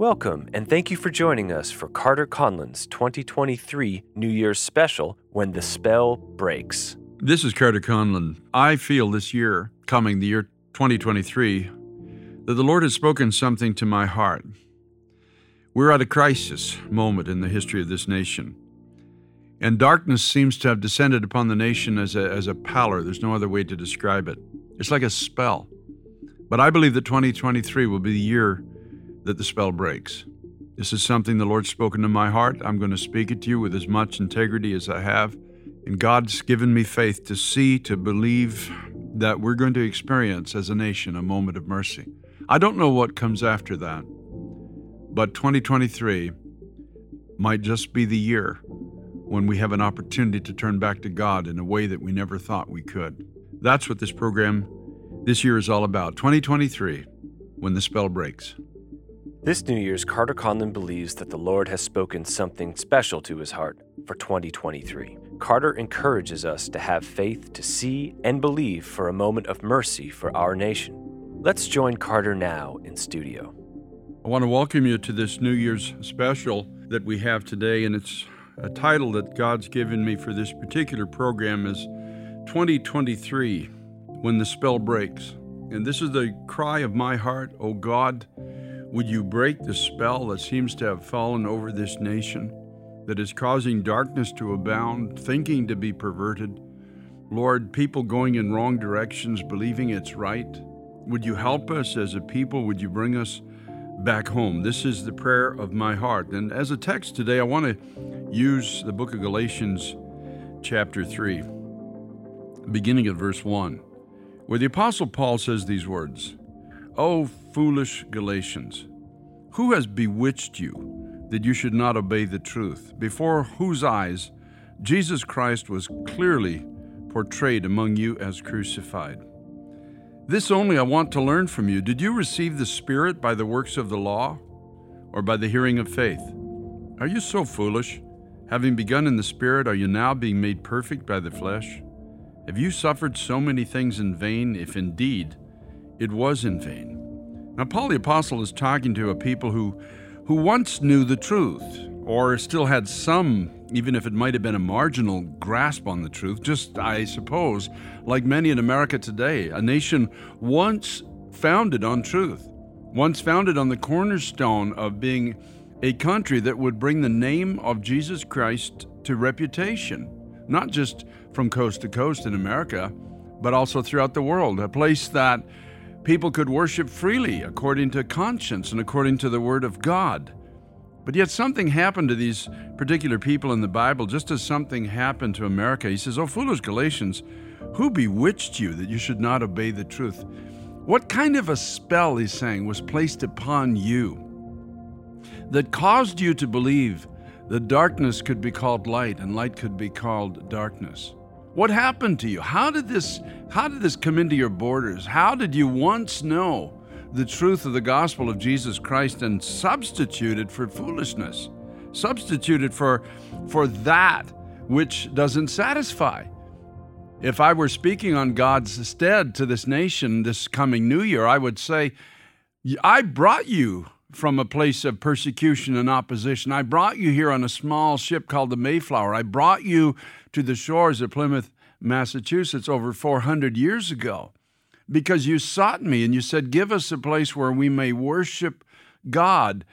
Welcome, and thank you for joining us for Carter Conlon's 2023 New Year's special, When the Spell Breaks. This is Carter Conlon. I feel this year, coming the year 2023, that the Lord has spoken something to my heart. We're at a crisis moment in the history of this nation. And darkness seems to have descended upon the nation as a, as a pallor. There's no other way to describe it. It's like a spell. But I believe that 2023 will be the year that the spell breaks. This is something the Lord's spoken to my heart. I'm going to speak it to you with as much integrity as I have. And God's given me faith to see, to believe that we're going to experience as a nation a moment of mercy. I don't know what comes after that, but 2023 might just be the year when we have an opportunity to turn back to God in a way that we never thought we could. That's what this program this year is all about 2023, when the spell breaks. This New Year's, Carter Conlon believes that the Lord has spoken something special to his heart for 2023. Carter encourages us to have faith to see and believe for a moment of mercy for our nation. Let's join Carter now in studio. I want to welcome you to this New Year's special that we have today, and it's a title that God's given me for this particular program is 2023 When the Spell Breaks. And this is the cry of my heart, oh God would you break the spell that seems to have fallen over this nation, that is causing darkness to abound, thinking to be perverted? Lord, people going in wrong directions, believing it's right. Would you help us as a people? Would you bring us back home? This is the prayer of my heart. And as a text today, I want to use the book of Galatians, chapter 3, beginning at verse 1, where the Apostle Paul says these words O foolish Galatians, who has bewitched you that you should not obey the truth, before whose eyes Jesus Christ was clearly portrayed among you as crucified? This only I want to learn from you. Did you receive the Spirit by the works of the law or by the hearing of faith? Are you so foolish? Having begun in the Spirit, are you now being made perfect by the flesh? Have you suffered so many things in vain, if indeed it was in vain. Now, Paul the Apostle is talking to a people who, who once knew the truth, or still had some, even if it might have been a marginal grasp on the truth, just, I suppose, like many in America today, a nation once founded on truth, once founded on the cornerstone of being a country that would bring the name of Jesus Christ to reputation, not just from coast to coast in America, but also throughout the world, a place that People could worship freely according to conscience and according to the Word of God. But yet something happened to these particular people in the Bible, just as something happened to America. He says, Oh, foolish Galatians, who bewitched you that you should not obey the truth? What kind of a spell, he's saying, was placed upon you that caused you to believe that darkness could be called light and light could be called darkness? What happened to you? How did this how did this come into your borders? How did you once know the truth of the gospel of Jesus Christ and substitute it for foolishness? Substitute it for for that which doesn't satisfy. If I were speaking on God's stead to this nation this coming new year, I would say, I brought you from a place of persecution and opposition. I brought you here on a small ship called the Mayflower. I brought you to the shores of Plymouth, Massachusetts over 400 years ago because you sought me and you said, Give us a place where we may worship God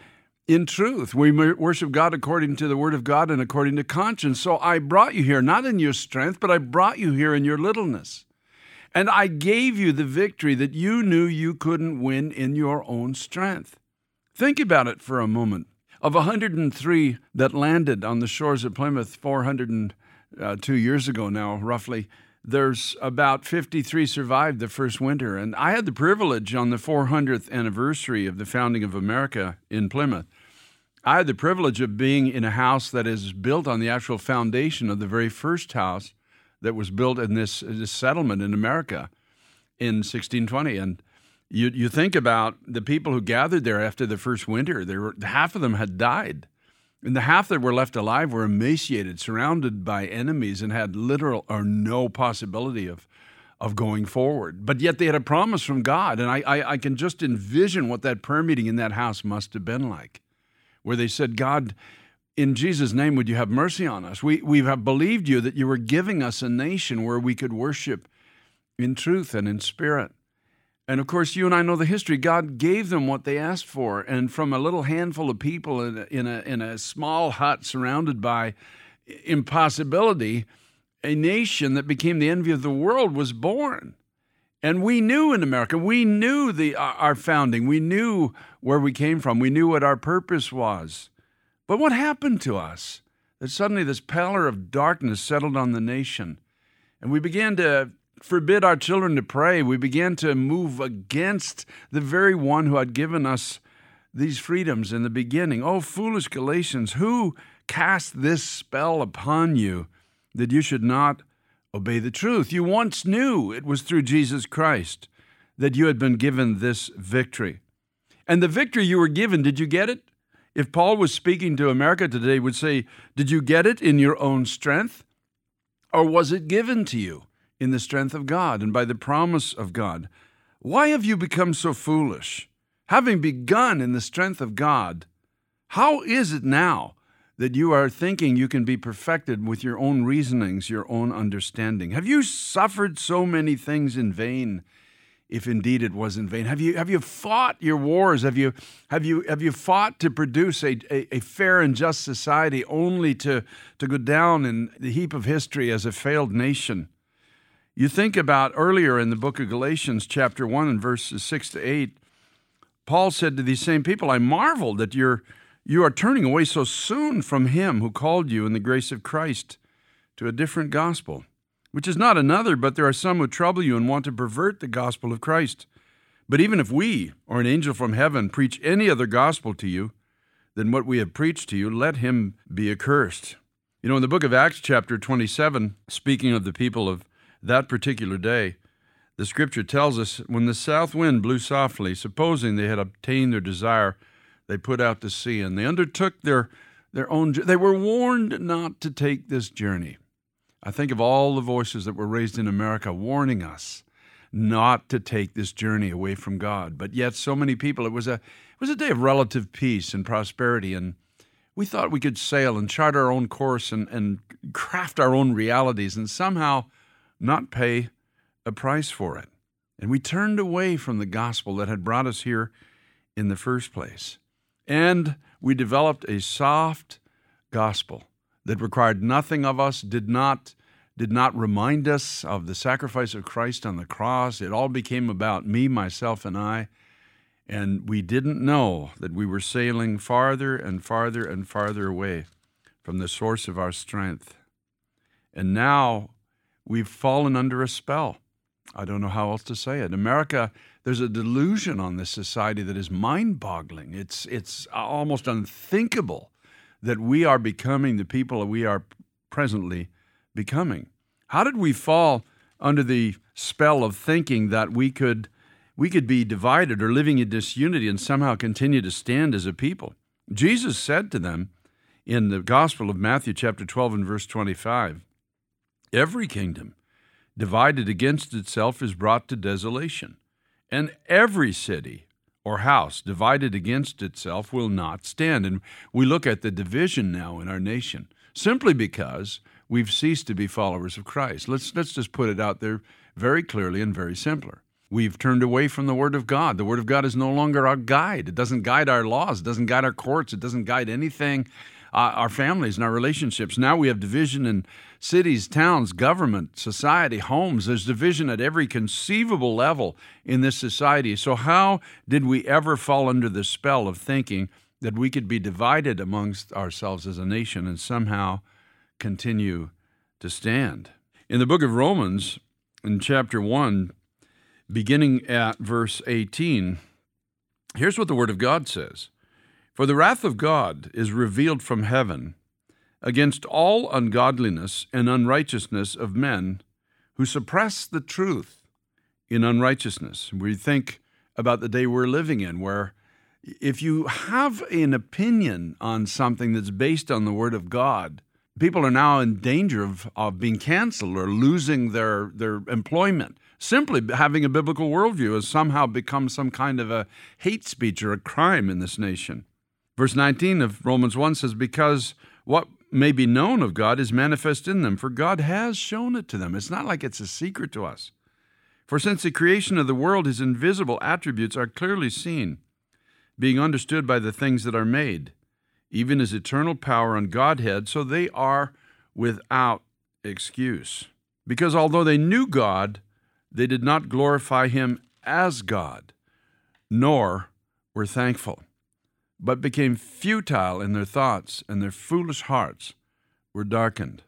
in truth. We worship God according to the Word of God and according to conscience. So I brought you here, not in your strength, but I brought you here in your littleness. And I gave you the victory that you knew you couldn't win in your own strength. Think about it for a moment. Of 103 that landed on the shores of Plymouth 400 uh, two years ago now, roughly, there's about 53 survived the first winter. And I had the privilege on the 400th anniversary of the founding of America in Plymouth. I had the privilege of being in a house that is built on the actual foundation of the very first house that was built in this, this settlement in America in 1620. And you, you think about the people who gathered there after the first winter, there were, half of them had died. And the half that were left alive were emaciated, surrounded by enemies, and had literal or no possibility of, of going forward. But yet they had a promise from God. And I, I, I, can just envision what that prayer meeting in that house must have been like, where they said, God, in Jesus' name, would you have mercy on us? We, we have believed you that you were giving us a nation where we could worship in truth and in spirit. And of course, you and I know the history. God gave them what they asked for. And from a little handful of people in a, in a, in a small hut surrounded by impossibility, a nation that became the envy of the world was born. And we knew in America, we knew the, our founding, we knew where we came from, we knew what our purpose was. But what happened to us? That suddenly this pallor of darkness settled on the nation. And we began to forbid our children to pray. We began to move against the very one who had given us these freedoms in the beginning. Oh, foolish Galatians, who cast this spell upon you that you should not obey the truth? You once knew it was through Jesus Christ that you had been given this victory. And the victory you were given, did you get it? If Paul was speaking to America today, would say, Did you get it in your own strength? Or was it given to you? In the strength of God and by the promise of God. Why have you become so foolish? Having begun in the strength of God, how is it now that you are thinking you can be perfected with your own reasonings, your own understanding? Have you suffered so many things in vain? If indeed it was in vain, have you have you fought your wars? Have you have you have you fought to produce a, a, a fair and just society, only to to go down in the heap of history as a failed nation? You think about earlier in the book of Galatians, chapter 1, and verses 6 to 8, Paul said to these same people, I marvel that you're, you are turning away so soon from him who called you in the grace of Christ to a different gospel, which is not another, but there are some who trouble you and want to pervert the gospel of Christ. But even if we or an angel from heaven preach any other gospel to you than what we have preached to you, let him be accursed. You know, in the book of Acts, chapter 27, speaking of the people of that particular day, the scripture tells us when the south wind blew softly, supposing they had obtained their desire, they put out to sea and they undertook their, their own they were warned not to take this journey. I think of all the voices that were raised in America warning us not to take this journey away from God. But yet so many people it was a it was a day of relative peace and prosperity and we thought we could sail and chart our own course and, and craft our own realities and somehow not pay a price for it. And we turned away from the gospel that had brought us here in the first place. And we developed a soft gospel that required nothing of us, did not, did not remind us of the sacrifice of Christ on the cross. It all became about me, myself, and I. And we didn't know that we were sailing farther and farther and farther away from the source of our strength. And now we've fallen under a spell. I don't know how else to say it. America, there's a delusion on this society that is mind boggling. It's, it's almost unthinkable that we are becoming the people that we are presently becoming. How did we fall under the spell of thinking that we could, we could be divided or living in disunity and somehow continue to stand as a people? Jesus said to them in the Gospel of Matthew, chapter 12, and verse 25, Every kingdom divided against itself is brought to desolation, and every city or house divided against itself will not stand. And we look at the division now in our nation simply because we've ceased to be followers of Christ. Let's, let's just put it out there very clearly and very simpler. We've turned away from the Word of God. The Word of God is no longer our guide. It doesn't guide our laws, it doesn't guide our courts, it doesn't guide anything uh, our families and our relationships. Now we have division in cities, towns, government, society, homes. There's division at every conceivable level in this society. So, how did we ever fall under the spell of thinking that we could be divided amongst ourselves as a nation and somehow continue to stand? In the book of Romans, in chapter 1, beginning at verse 18, here's what the Word of God says. For the wrath of God is revealed from heaven against all ungodliness and unrighteousness of men who suppress the truth in unrighteousness. We think about the day we're living in, where if you have an opinion on something that's based on the Word of God, people are now in danger of, of being canceled or losing their, their employment Simply having a biblical worldview has somehow become some kind of a hate speech or a crime in this nation. Verse 19 of Romans 1 says, Because what may be known of God is manifest in them, for God has shown it to them. It's not like it's a secret to us. For since the creation of the world, his invisible attributes are clearly seen, being understood by the things that are made, even his eternal power and Godhead, so they are without excuse. Because although they knew God, they did not glorify him as God, nor were thankful, but became futile in their thoughts, and their foolish hearts were darkened.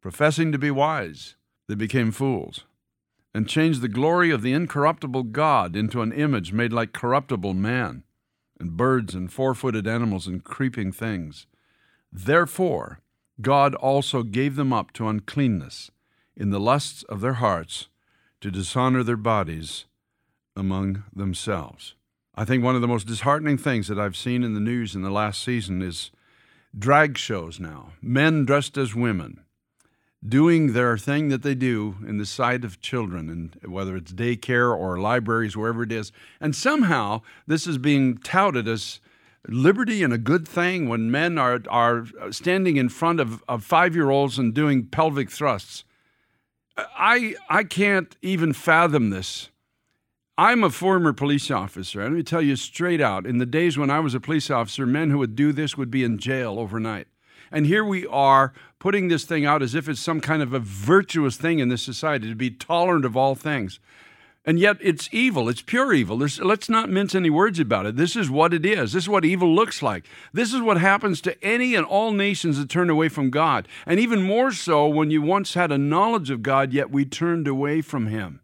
Professing to be wise, they became fools and changed the glory of the incorruptible God into an image made like corruptible man, and birds and four footed animals and creeping things. Therefore, God also gave them up to uncleanness in the lusts of their hearts to dishonor their bodies among themselves. I think one of the most disheartening things that I've seen in the news in the last season is drag shows now, men dressed as women doing their thing that they do in the sight of children, and whether it's daycare or libraries, wherever it is. And somehow this is being touted as liberty and a good thing when men are, are standing in front of, of five year olds and doing pelvic thrusts. I, I can't even fathom this. I'm a former police officer. Let me tell you straight out in the days when I was a police officer, men who would do this would be in jail overnight. And here we are putting this thing out as if it's some kind of a virtuous thing in this society to be tolerant of all things. And yet it's evil. It's pure evil. There's, let's not mince any words about it. This is what it is. This is what evil looks like. This is what happens to any and all nations that turn away from God. And even more so when you once had a knowledge of God, yet we turned away from Him.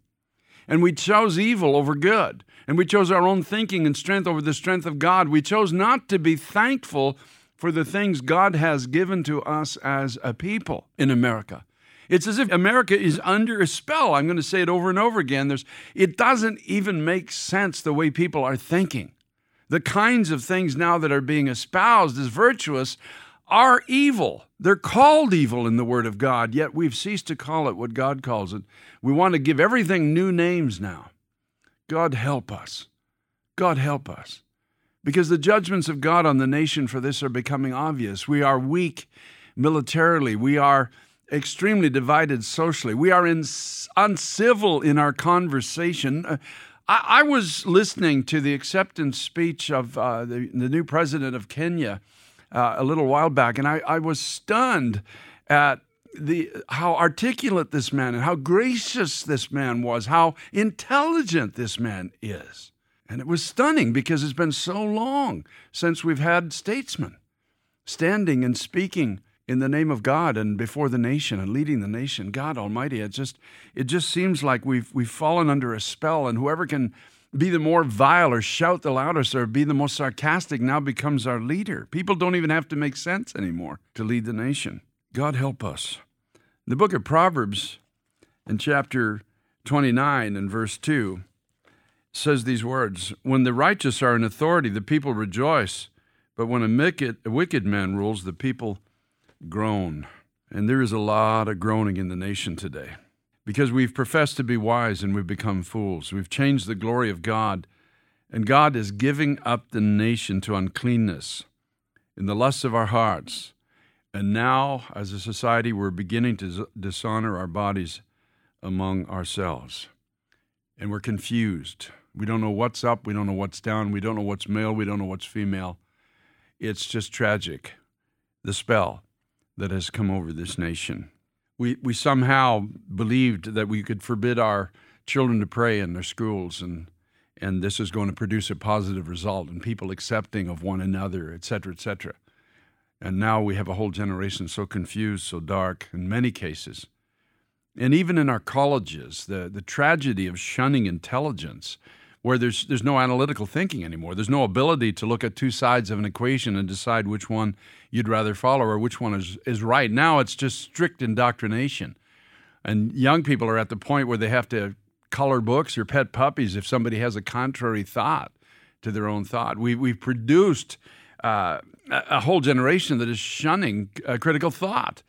And we chose evil over good. And we chose our own thinking and strength over the strength of God. We chose not to be thankful for the things God has given to us as a people in America. It's as if America is under a spell. I'm going to say it over and over again. There's, it doesn't even make sense the way people are thinking. The kinds of things now that are being espoused as virtuous are evil. They're called evil in the Word of God, yet we've ceased to call it what God calls it. We want to give everything new names now. God help us. God help us because the judgments of God on the nation for this are becoming obvious. We are weak militarily, we are extremely divided socially, we are in, uncivil in our conversation. Uh, I, I, was listening to the acceptance speech of uh, the, the, new president of Kenya uh, a little while back, and I, I was stunned at the how articulate this man and how gracious this man was, how intelligent this man is. And it was stunning because it's been so long since we've had statesmen standing and speaking in the name of God and before the nation and leading the nation. God Almighty, it just it just seems like we've we've fallen under a spell, and whoever can be the more vile or shout the loudest or be the most sarcastic now becomes our leader. People don't even have to make sense anymore to lead the nation. God help us. The book of Proverbs in chapter 29 and verse 2 says these words When the righteous are in authority, the people rejoice, but when a wicked man rules, the people groan. And there is a lot of groaning in the nation today because we've professed to be wise and we've become fools. We've changed the glory of God, and God is giving up the nation to uncleanness in the lusts of our hearts. And now, as a society, we're beginning to dishonor our bodies among ourselves. And we're confused. We don't know what's up. We don't know what's down. We don't know what's male. We don't know what's female. It's just tragic, the spell that has come over this nation. We, we somehow believed that we could forbid our children to pray in their schools, and, and this is going to produce a positive result, and people accepting of one another, et cetera, et cetera. And now we have a whole generation so confused, so dark in many cases. And even in our colleges, the, the tragedy of shunning intelligence where there's there's no analytical thinking anymore. There's no ability to look at two sides of an equation and decide which one you'd rather follow or which one is, is right. Now it's just strict indoctrination. And young people are at the point where they have to color books or pet puppies if somebody has a contrary thought to their own thought. We, we've produced uh, a whole generation that is shunning uh, critical thought.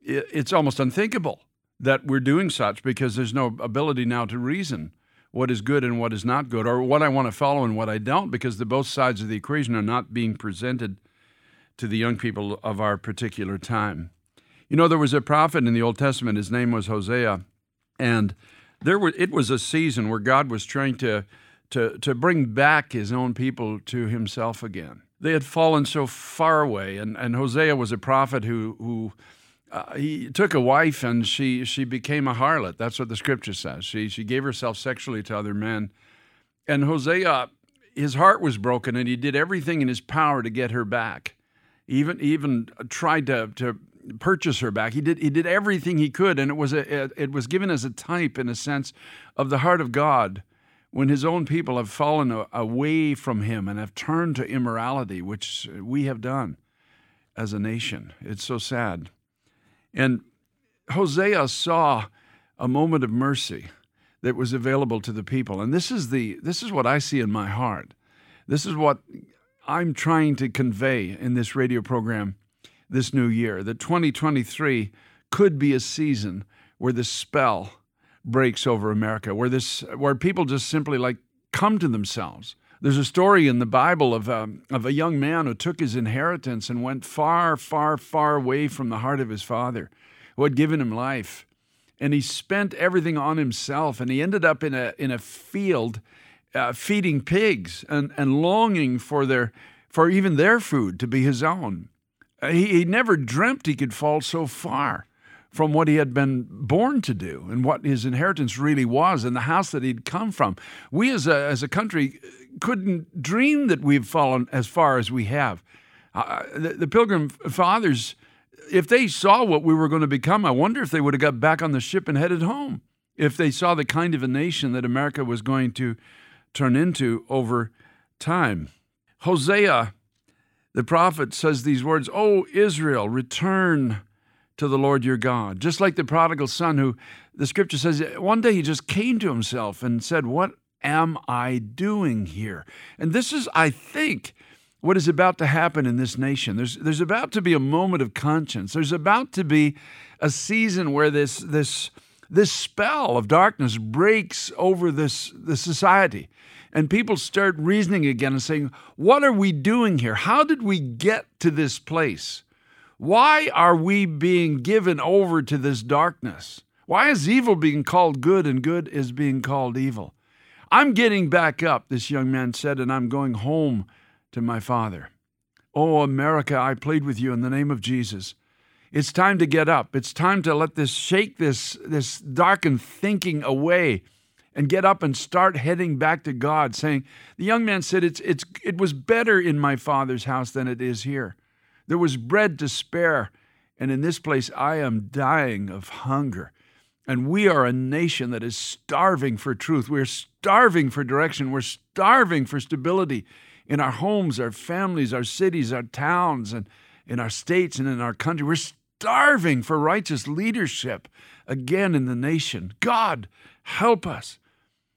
It, it's almost unthinkable that we're doing such because there's no ability now to reason what is good and what is not good, or what I want to follow and what I don't, because the both sides of the equation are not being presented to the young people of our particular time. You know, there was a prophet in the Old Testament, his name was Hosea, and there were, it was a season where God was trying to, to, to bring back his own people to himself again. They had fallen so far away, and, and Hosea was a prophet who, who uh, he took a wife and she, she became a harlot. That's what the scripture says. She, she gave herself sexually to other men. And Hosea, his heart was broken, and he did everything in his power to get her back. Even, even tried to, to purchase her back. He did, he did everything he could, and it was, a, it was given as a type, in a sense, of the heart of God when his own people have fallen away from him and have turned to immorality, which we have done as a nation. It's so sad. And Hosea saw a moment of mercy that was available to the people. And this is the this is what I see in my heart. This is what I'm trying to convey in this radio program this new year. That 2023 could be a season where the spell breaks over America, where this where people just simply like come to themselves there's a story in the Bible of a, um, of a young man who took his inheritance and went far, far, far away from the heart of his father, who had given him life. And he spent everything on himself, and he ended up in a, in a field uh, feeding pigs and, and longing for, their, for even their food to be his own. Uh, he, he never dreamt he could fall so far from what he had been born to do and what his inheritance really was and the house that he'd come from. We as a, as a country couldn't dream that we've fallen as far as we have. Uh, the, the, Pilgrim Fathers, if they saw what we were going to become, I wonder if they would have got back on the ship and headed home. If they saw the kind of a nation that America was going to turn into over time. Hosea, the prophet, says these words Oh, Israel, return to the Lord your God. Just like the prodigal son, who the scripture says one day he just came to himself and said, What am I doing here? And this is, I think, what is about to happen in this nation. There's, there's about to be a moment of conscience. There's about to be a season where this, this, this spell of darkness breaks over this, this society. And people start reasoning again and saying, What are we doing here? How did we get to this place? Why are we being given over to this darkness? Why is evil being called good and good is being called evil? I'm getting back up, this young man said, and I'm going home to my father. Oh, America, I plead with you in the name of Jesus. It's time to get up. It's time to let this shake this, this darkened thinking away and get up and start heading back to God, saying, The young man said, it's, it's, It was better in my father's house than it is here. There was bread to spare, and in this place I am dying of hunger. And we are a nation that is starving for truth. We're starving for direction. We're starving for stability in our homes, our families, our cities, our towns, and in our states and in our country. We're starving for righteous leadership again in the nation. God, help us.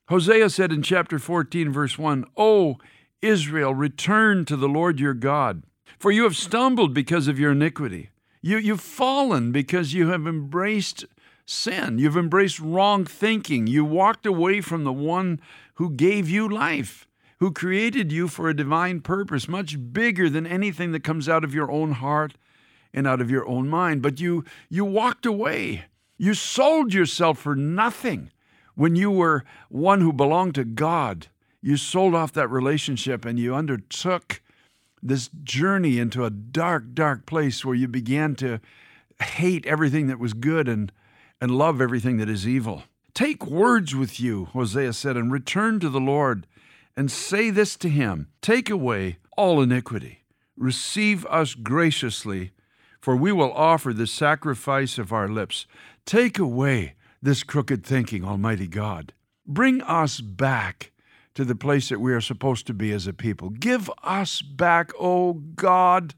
Hosea said in chapter 14, verse 1 O Israel, return to the Lord your God, for you have stumbled because of your iniquity. You, you've fallen because you have embraced sin. You've embraced wrong thinking. You walked away from the one who gave you life, who created you for a divine purpose, much bigger than anything that comes out of your own heart and out of your own mind. But you, you walked away. You sold yourself for nothing when you were one who belonged to God. You sold off that relationship and you undertook this journey into a dark, dark place where you began to hate everything that was good and and love everything that is evil. Take words with you, Hosea said, and return to the Lord and say this to him Take away all iniquity, receive us graciously, for we will offer the sacrifice of our lips. Take away this crooked thinking, Almighty God. Bring us back to the place that we are supposed to be as a people. Give us back, O oh God,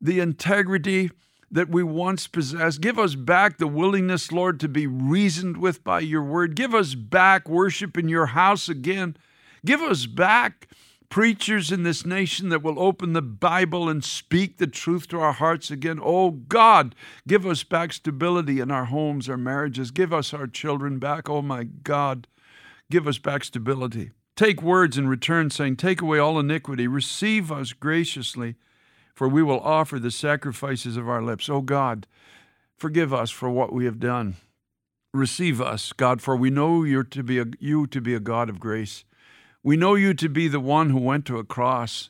the integrity that we once possessed. Give us back the willingness, Lord, to be reasoned with by your word. Give us back worship in your house again. Give us back preachers in this nation that will open the Bible and speak the truth to our hearts again. Oh God, give us back stability in our homes, our marriages. Give us our children back. Oh my God, give us back stability. Take words in return, saying, Take away all iniquity, receive us graciously, for we will offer the sacrifices of our lips. Oh God, forgive us for what we have done. Receive us, God, for we know you're to be a, you to be a God of grace. We know you to be the one who went to a cross,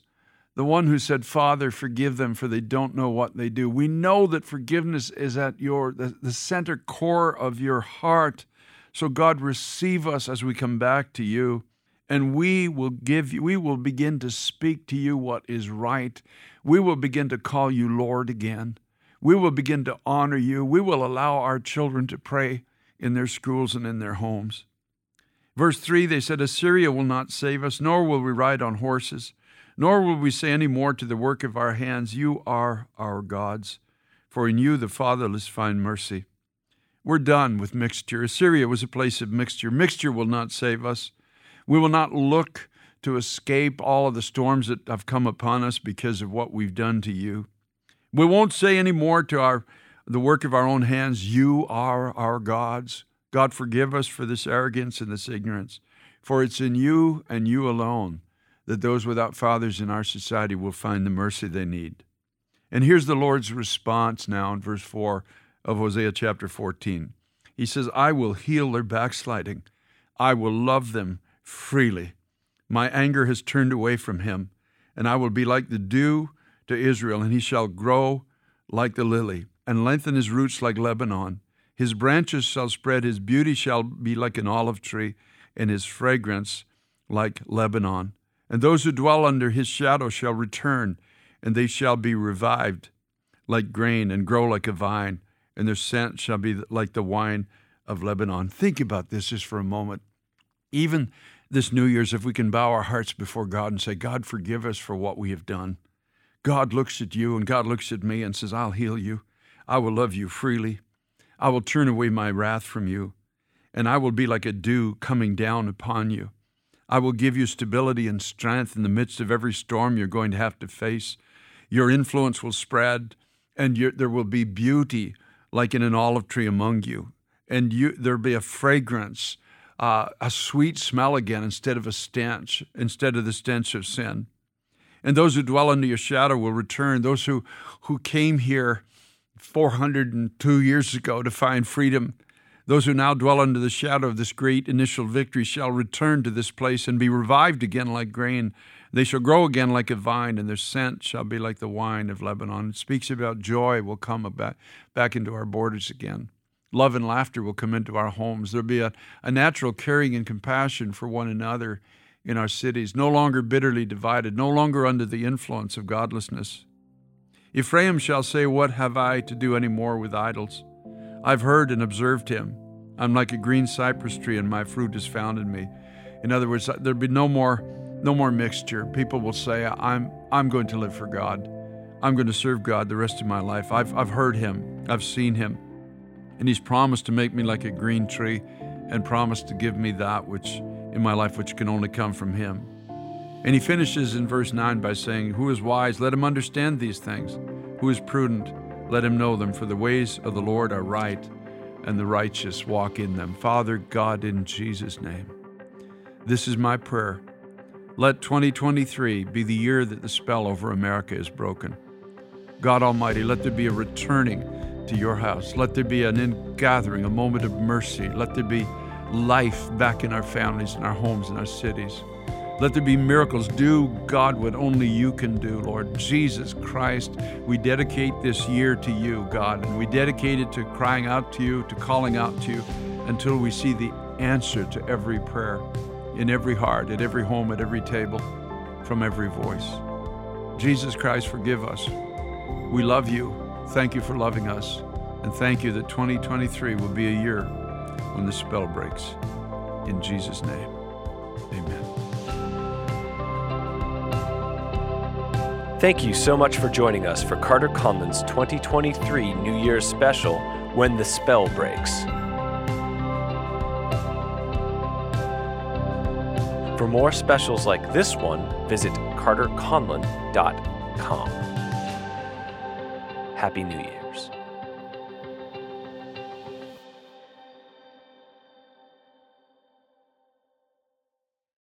the one who said, Father, forgive them, for they don't know what they do. We know that forgiveness is at your the, the center core of your heart. So God, receive us as we come back to you and we will give you, we will begin to speak to you what is right. We will begin to call you Lord again. We will begin to honor you. We will allow our children to pray in their schools and in their homes. Verse 3 they said, Assyria will not save us, nor will we ride on horses, nor will we say any more to the work of our hands, You are our gods, for in you the fatherless find mercy. We're done with mixture. Assyria was a place of mixture. Mixture will not save us. We will not look to escape all of the storms that have come upon us because of what we've done to you. We won't say any more to our the work of our own hands, you are our gods. God forgive us for this arrogance and this ignorance, for it's in you and you alone that those without fathers in our society will find the mercy they need. And here's the Lord's response now in verse 4 of Hosea chapter 14. He says, I will heal their backsliding. I will love them freely. My anger has turned away from him, and I will be like the dew to Israel, and he shall grow like the lily, and lengthen his roots like Lebanon. His branches shall spread, his beauty shall be like an olive tree, and his fragrance like Lebanon. And those who dwell under his shadow shall return, and they shall be revived like grain, and grow like a vine, and their scent shall be like the wine of Lebanon. Think about this just for a moment. Even this New Year's, if we can bow our hearts before God and say, God, forgive us for what we have done. God looks at you and God looks at me and says, I'll heal you. I will love you freely. I will turn away my wrath from you, and I will be like a dew coming down upon you. I will give you stability and strength in the midst of every storm you're going to have to face. Your influence will spread, and there will be beauty like in an olive tree among you, and you, there'll be a fragrance uh, a sweet smell again instead of a stench, instead of the stench of sin. And those who dwell under your shadow will return. Those who, who came here 402 years ago to find freedom, those who now dwell under the shadow of this great initial victory shall return to this place and be revived again like grain. They shall grow again like a vine, and their scent shall be like the wine of Lebanon. It speaks about joy will come back, back into our borders again love and laughter will come into our homes. There'll be a, a natural caring and compassion for one another in our cities, no longer bitterly divided, no longer under the influence of godlessness. Ephraim shall say, What have I to do any more with idols? I've heard and observed him. I'm like a green cypress tree, and my fruit is found in me. In other words, there'll be no more, no more mixture. People will say, I'm, I'm going to live for God. I'm going to serve God the rest of my life. I've, I've heard him. I've seen him and He's promised to make me like a green tree and promised to give me that which in my life which can only come from Him. And He finishes in verse 9 by saying, Who is wise? Let him understand these things. Who is prudent? Let him know them, for the ways of the Lord are right, and the righteous walk in them. Father God, in Jesus' name, this is my prayer. Let 2023 be the year that the spell over America is broken. God Almighty, let there be a returning to your house. Let there be an ingathering, a moment of mercy. Let there be life back in our families, in our homes, in our cities. Let there be miracles. Do, God, what only you can do, Lord. Jesus Christ, we dedicate this year to you, God, and we dedicate it to crying out to you, to calling out to you, until we see the answer to every prayer in every heart, at every home, at every table, from every voice. Jesus Christ, forgive us. We love you. Thank you for loving us. And thank you that 2023 will be a year when the spell breaks. In Jesus' name, amen. Thank you so much for joining us for Carter Conlon's 2023 New Year's special, When the Spell Breaks. For more specials like this one, visit carterconlon.com. Happy New Year.